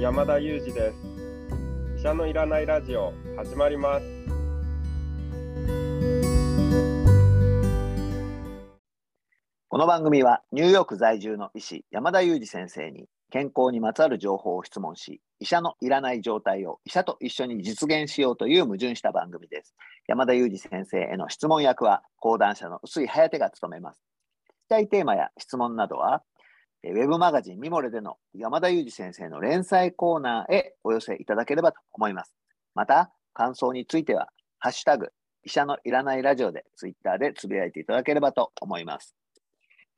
山田裕二です。医者のいらないラジオ始まります。この番組はニューヨーク在住の医師山田裕二先生に健康にまつわる情報を質問し医者のいらない状態を医者と一緒に実現しようという矛盾した番組です。山田裕二先生への質問役は講談社の臼井颯が務めます。聞きたいテーマや質問などはウェブマガジンミモレでの山田裕二先生の連載コーナーへお寄せいただければと思います。また、感想については、ハッシュタグ、医者のいらないラジオでツイッターでつぶやいていただければと思います。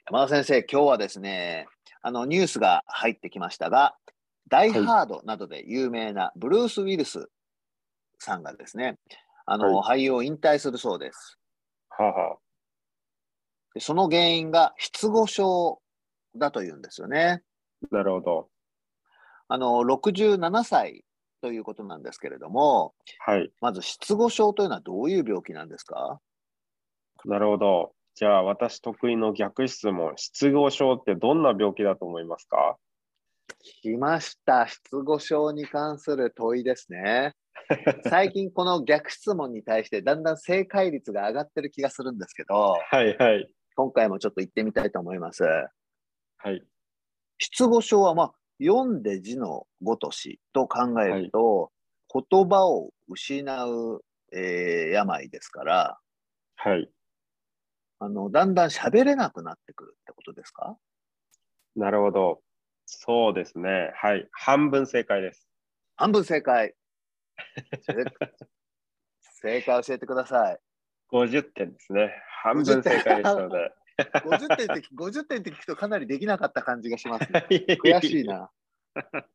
山田先生、今日はですね、あのニュースが入ってきましたが、ダイハードなどで有名なブルース・ウィルスさんがですね、あの、はい、俳優を引退するそうです。ははでその原因が失語症だというんですよね。なるほど。あの、67歳ということなんですけれども、はい。まず、失語症というのはどういう病気なんですか？なるほど。じゃあ、私得意の逆質問、失語症ってどんな病気だと思いますか？来ました。失語症に関する問いですね。最近この逆質問に対してだんだん正解率が上がってる気がするんですけど、はいはい。今回もちょっと行ってみたいと思います。はい。失語症は、まあ、読んで字のごとしと考えると、はい、言葉を失う、えー、病ですから、はい。あの、だんだん喋れなくなってくるってことですか？なるほど。そうですね。はい。半分正解です。半分正解。正解教えてください。50点ですね。半分正解でしたので。50点って、50点って聞くとかなりできなかった感じがします、ね。悔しいな。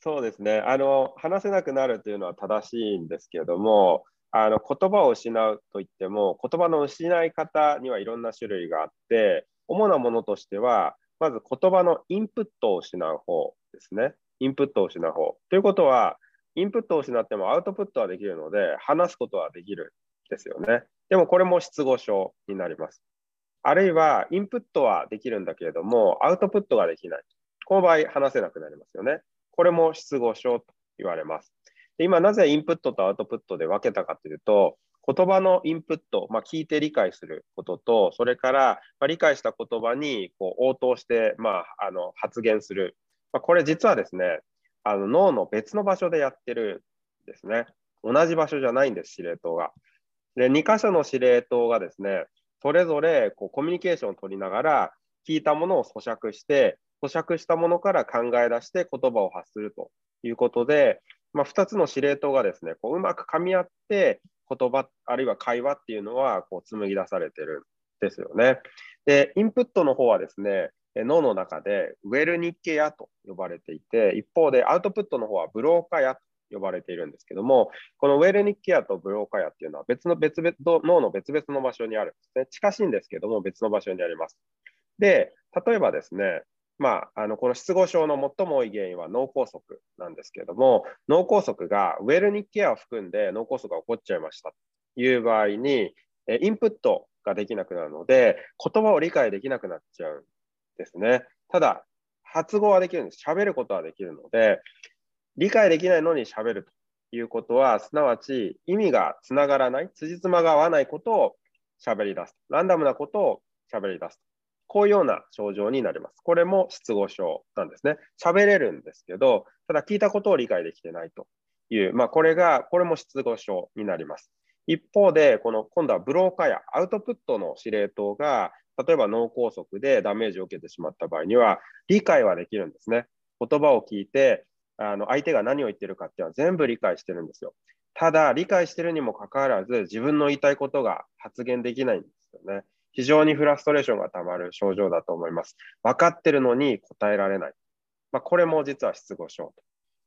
そうですねあの。話せなくなるというのは正しいんですけれども、あの言葉を失うといっても、言葉の失い方にはいろんな種類があって、主なものとしては、まず言葉のインプットを失う方ですね。インプットを失う方。ということは、インプットを失ってもアウトプットはできるので、話すことはできるんですよね。でもこれも失語症になります。あるいはインプットはできるんだけれども、アウトプットができない。この場合、話せなくなりますよね。これも失語症と言われます。で今、なぜインプットとアウトプットで分けたかというと、言葉のインプット、まあ、聞いて理解することと、それから、ま、理解した言葉にこう応答して、まあ、あの発言する。まあ、これ実はですね、あの脳の別の場所でやってるんですね。同じ場所じゃないんです、司令塔が。で、2箇所の司令塔がですね、それぞれこうコミュニケーションを取りながら、聞いたものを咀嚼して、咀嚼したものから考え出して言葉を発するということで、まあ、2つの司令塔がですね、こううまく噛み合って、言葉あるいは会話っていうのはこう紡ぎ出されてるんですよね。で、インプットの方はですね、脳の中でウェルニッケヤと呼ばれていて、一方でアウトプットの方はブローカヤと呼ばれているんですけども、このウェルニッケアとブローカヤっていうのは別の別々脳の別々の場所にあるんですね。近しいんですけども、別の場所にあります。で、例えばですね、まあ、あのこの失語症の最も多い原因は脳梗塞なんですけども、脳梗塞がウェルニッケアを含んで脳梗塞が起こっちゃいましたという場合に、インプットができなくなるので、言葉を理解できなくなっちゃうんですね。ただ、発語はできるんです。喋ることはできるので、理解できないのに喋るということは、すなわち意味がつながらない、辻褄が合わないことを喋り出す。ランダムなことを喋り出す。こういうような症状になります。これも失語症なんですね。喋れるんですけど、ただ聞いたことを理解できてないという、まあ、これが、これも失語症になります。一方で、この今度はブローカーやアウトプットの司令塔が、例えば脳梗塞でダメージを受けてしまった場合には、理解はできるんですね。言葉を聞いて、あの相手が何を言ってるかっていうのは全部理解してるんですよ。ただ、理解してるにもかかわらず、自分の言いたいことが発言できないんですよね。非常にフラストレーションがたまる症状だと思います。分かってるのに答えられない。まあ、これも実は失語症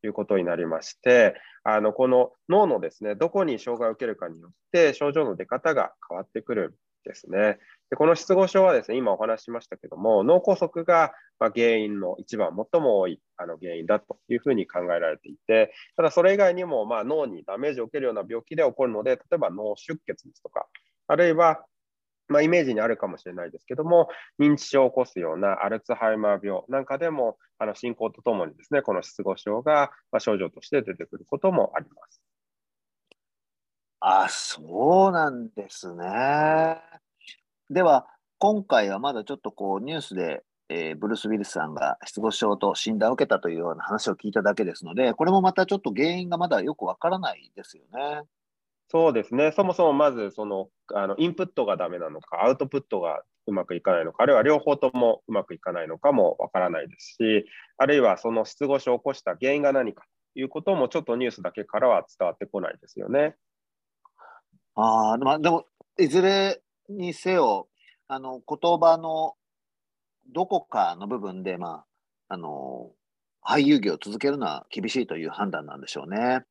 ということになりまして、あのこの脳のですね、どこに障害を受けるかによって症状の出方が変わってくるですね。でこの失語症はですね、今お話ししましたけども、脳梗塞が原因の一番最も多いあの原因だというふうに考えられていて、ただそれ以外にもまあ脳にダメージを受けるような病気で起こるので、例えば脳出血ですとか、あるいはまあ、イメージにあるかもしれないですけども、認知症を起こすようなアルツハイマー病なんかでも、あの進行とともにですね、この失語症が、ま、症状として出てくることもあります。あ、そうなんですね。では、今回はまだちょっとこうニュースで、えー、ブルース・ウィルスさんが失語症と診断を受けたというような話を聞いただけですので、これもまたちょっと原因がまだよくわからないですよね。そうですね、そもそもまずそのあのインプットがダメなのか、アウトプットがうまくいかないのか、あるいは両方ともうまくいかないのかもわからないですし、あるいはその失語症を起こした原因が何かということもちょっとニュースだけからは伝わってこないですよね。あまあ、でも、いずれにせよ、あの言葉のどこかの部分で、まあ、あの俳優業を続けるのは厳しいという判断なんでしょうね。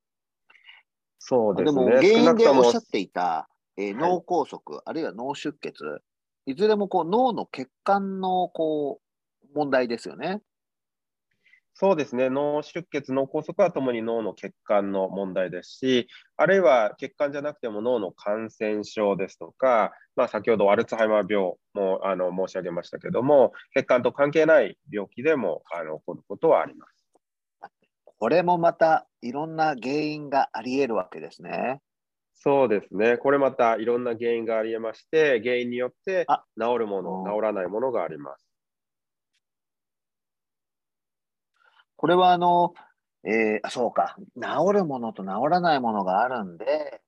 そうですね。でも原因でおっしゃっていた、えー、脳梗塞、はい、あるいは脳出血、いずれもこう脳の血管のこう問題ですよね。そうですね、脳出血、脳梗塞はともに脳の血管の問題ですし、あるいは血管じゃなくても脳の感染症ですとか、まあ、先ほどアルツハイマー病もあの申し上げましたけども、血管と関係ない病気でもあの起こることはあります。これもまたいろんな原因があり得るわけですね。そうですね。これまたいろんな原因がありえまして、原因によって治るもの、治らないものがあります。これはあの、えー、そうか、治るものと治らないものがあるんで、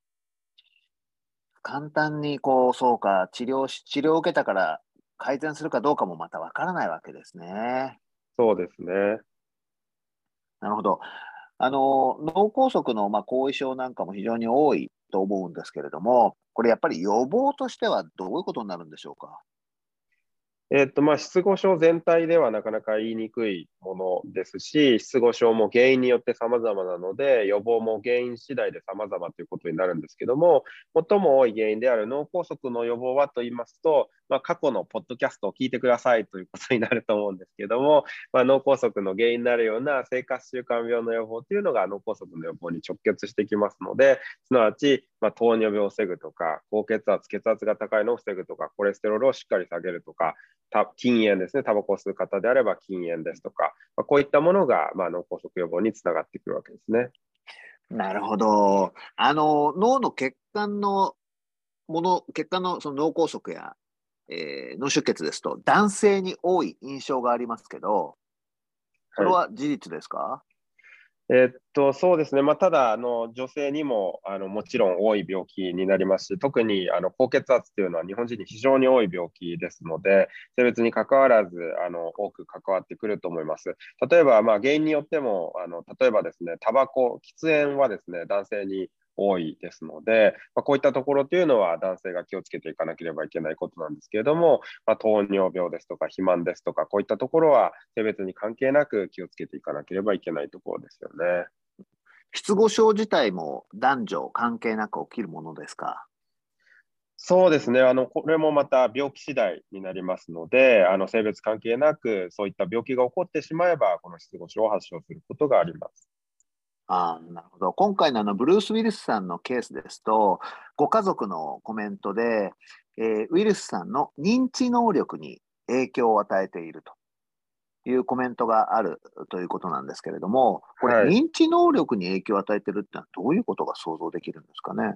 簡単にこう、そうか、治療し、治療を受けたから改善するかどうかもまたわからないわけですね。そうですね。なるほど。あの、脳梗塞のまあ後遺症なんかも非常に多いと思うんですけれども、これやっぱり予防としてはどういうことになるんでしょうか？えっとまあ、失語症全体ではなかなか言いにくいものですし、失語症も原因によって様々なので、予防も原因次第で様々ということになるんですけども、最も多い原因である脳梗塞の予防はと言いますと、まあ、過去のポッドキャストを聞いてくださいということになると思うんですけども、まあ、脳梗塞の原因になるような生活習慣病の予防というのが脳梗塞の予防に直結してきますので、すなわち、まあ、糖尿病を防ぐとか、高血圧、血圧が高いのを防ぐとか、コレステロールをしっかり下げるとか、禁煙ですね、タバコを吸う方であれば禁煙ですとか、まあ、こういったものが、まあ、脳梗塞予防につながってくるわけですね。なるほど。あの脳の血管のもの、血管のその脳梗塞やえー、脳出血ですと男性に多い印象がありますけど、それは事実ですか、はい、えー、っとそうですね、まあ、ただあの、女性にもあのもちろん多い病気になりますし、特にあの高血圧というのは日本人に非常に多い病気ですので、性別に関わらずあの多く関わってくると思います。例えば、まあ、原因によってもあの、例えばですね、タバコ、喫煙はですね男性に多いですので、まあ、こういったところというのは男性が気をつけていかなければいけないことなんですけれども、まあ、糖尿病ですとか肥満ですとか、こういったところは性別に関係なく気をつけていかなければいけないところですよね。失語症自体も男女関係なく起きるものですか？そうですねあの、これもまた病気次第になりますので、あの性別関係なく、そういった病気が起こってしまえば、この失語症を発症することがあります。あなるほど。今回のあのブルース・ウィルスさんのケースですと、ご家族のコメントで、えー、ウィルスさんの認知能力に影響を与えているというコメントがあるということなんですけれども、これ、認知能力に影響を与えているってのはどういうことが想像できるんですかね？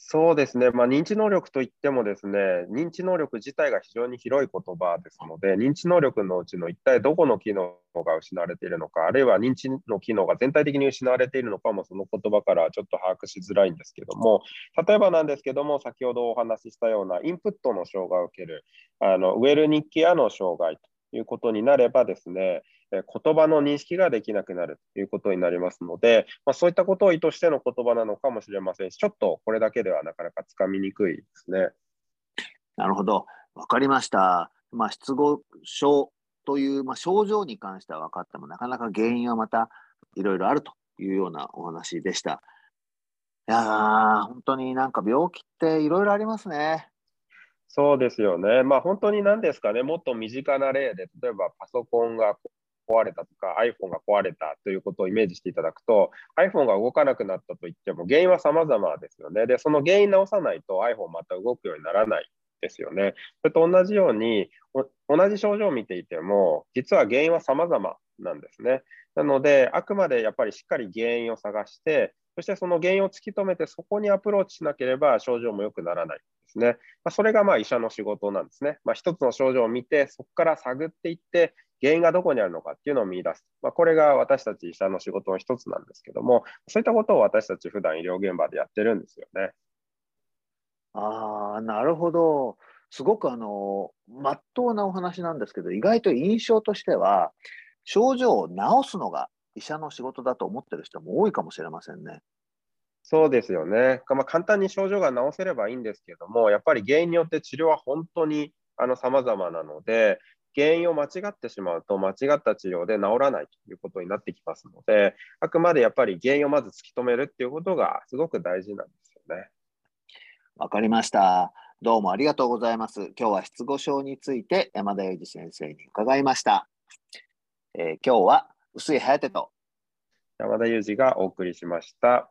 そうですね、まあ、認知能力といってもですね、認知能力自体が非常に広い言葉ですので、認知能力のうちの一体どこの機能が失われているのか、あるいは認知の機能が全体的に失われているのかも、その言葉からちょっと把握しづらいんですけども、例えばなんですけども、先ほどお話ししたようなインプットの障害を受ける、あのウェルニッキアの障害ということになればですね、言葉の認識ができなくなるということになりますので、まあ、そういったことを意図しての言葉なのかもしれませんし、ちょっとこれだけではなかなかつかみにくいですね。なるほど、分かりました。まあ、失語症という、まあ、症状に関しては分かっても、なかなか原因はまたいろいろあるというようなお話でした。いやー、本当になんか病気っていろいろありますね。そうですよね。まあ本当に何ですかね、もっと身近な例で、例えばパソコンが壊れたとか iPhone が壊れたということをイメージしていただくと iPhone が動かなくなったといっても原因は様々ですよね。で、その原因直さないと iPhone また動くようにならないですよね。それと同じように、同じ症状を見ていても、実は原因は様々なんですね。なので、あくまでやっぱりしっかり原因を探して、そしてその原因を突き止めて、そこにアプローチしなければ症状も良くならないですね。まあ、それがまあ医者の仕事なんですね。まあ、一つの症状を見て、そこから探っていって、原因がどこにあるのかっていうのを見出す。まあ、これが私たち医者の仕事の一つなんですけども、そういったことを私たち普段医療現場でやってるんですよね。ああ、なるほど。すごくあの、まっとうなお話なんですけど、意外と印象としては、症状を治すのが医者の仕事だと思ってる人も多いかもしれませんね。そうですよね。まあ、簡単に症状が治せればいいんですけども、やっぱり原因によって治療は本当にあの様々なので、原因を間違ってしまうと、間違った治療で治らないということになってきますので、あくまでやっぱり原因をまず突き止めるっていうことがすごく大事なんですよね。わかりました。どうもありがとうございます。今日は失語症について山田裕二先生に伺いました。えー、今日は薄井颯と山田裕二がお送りしました。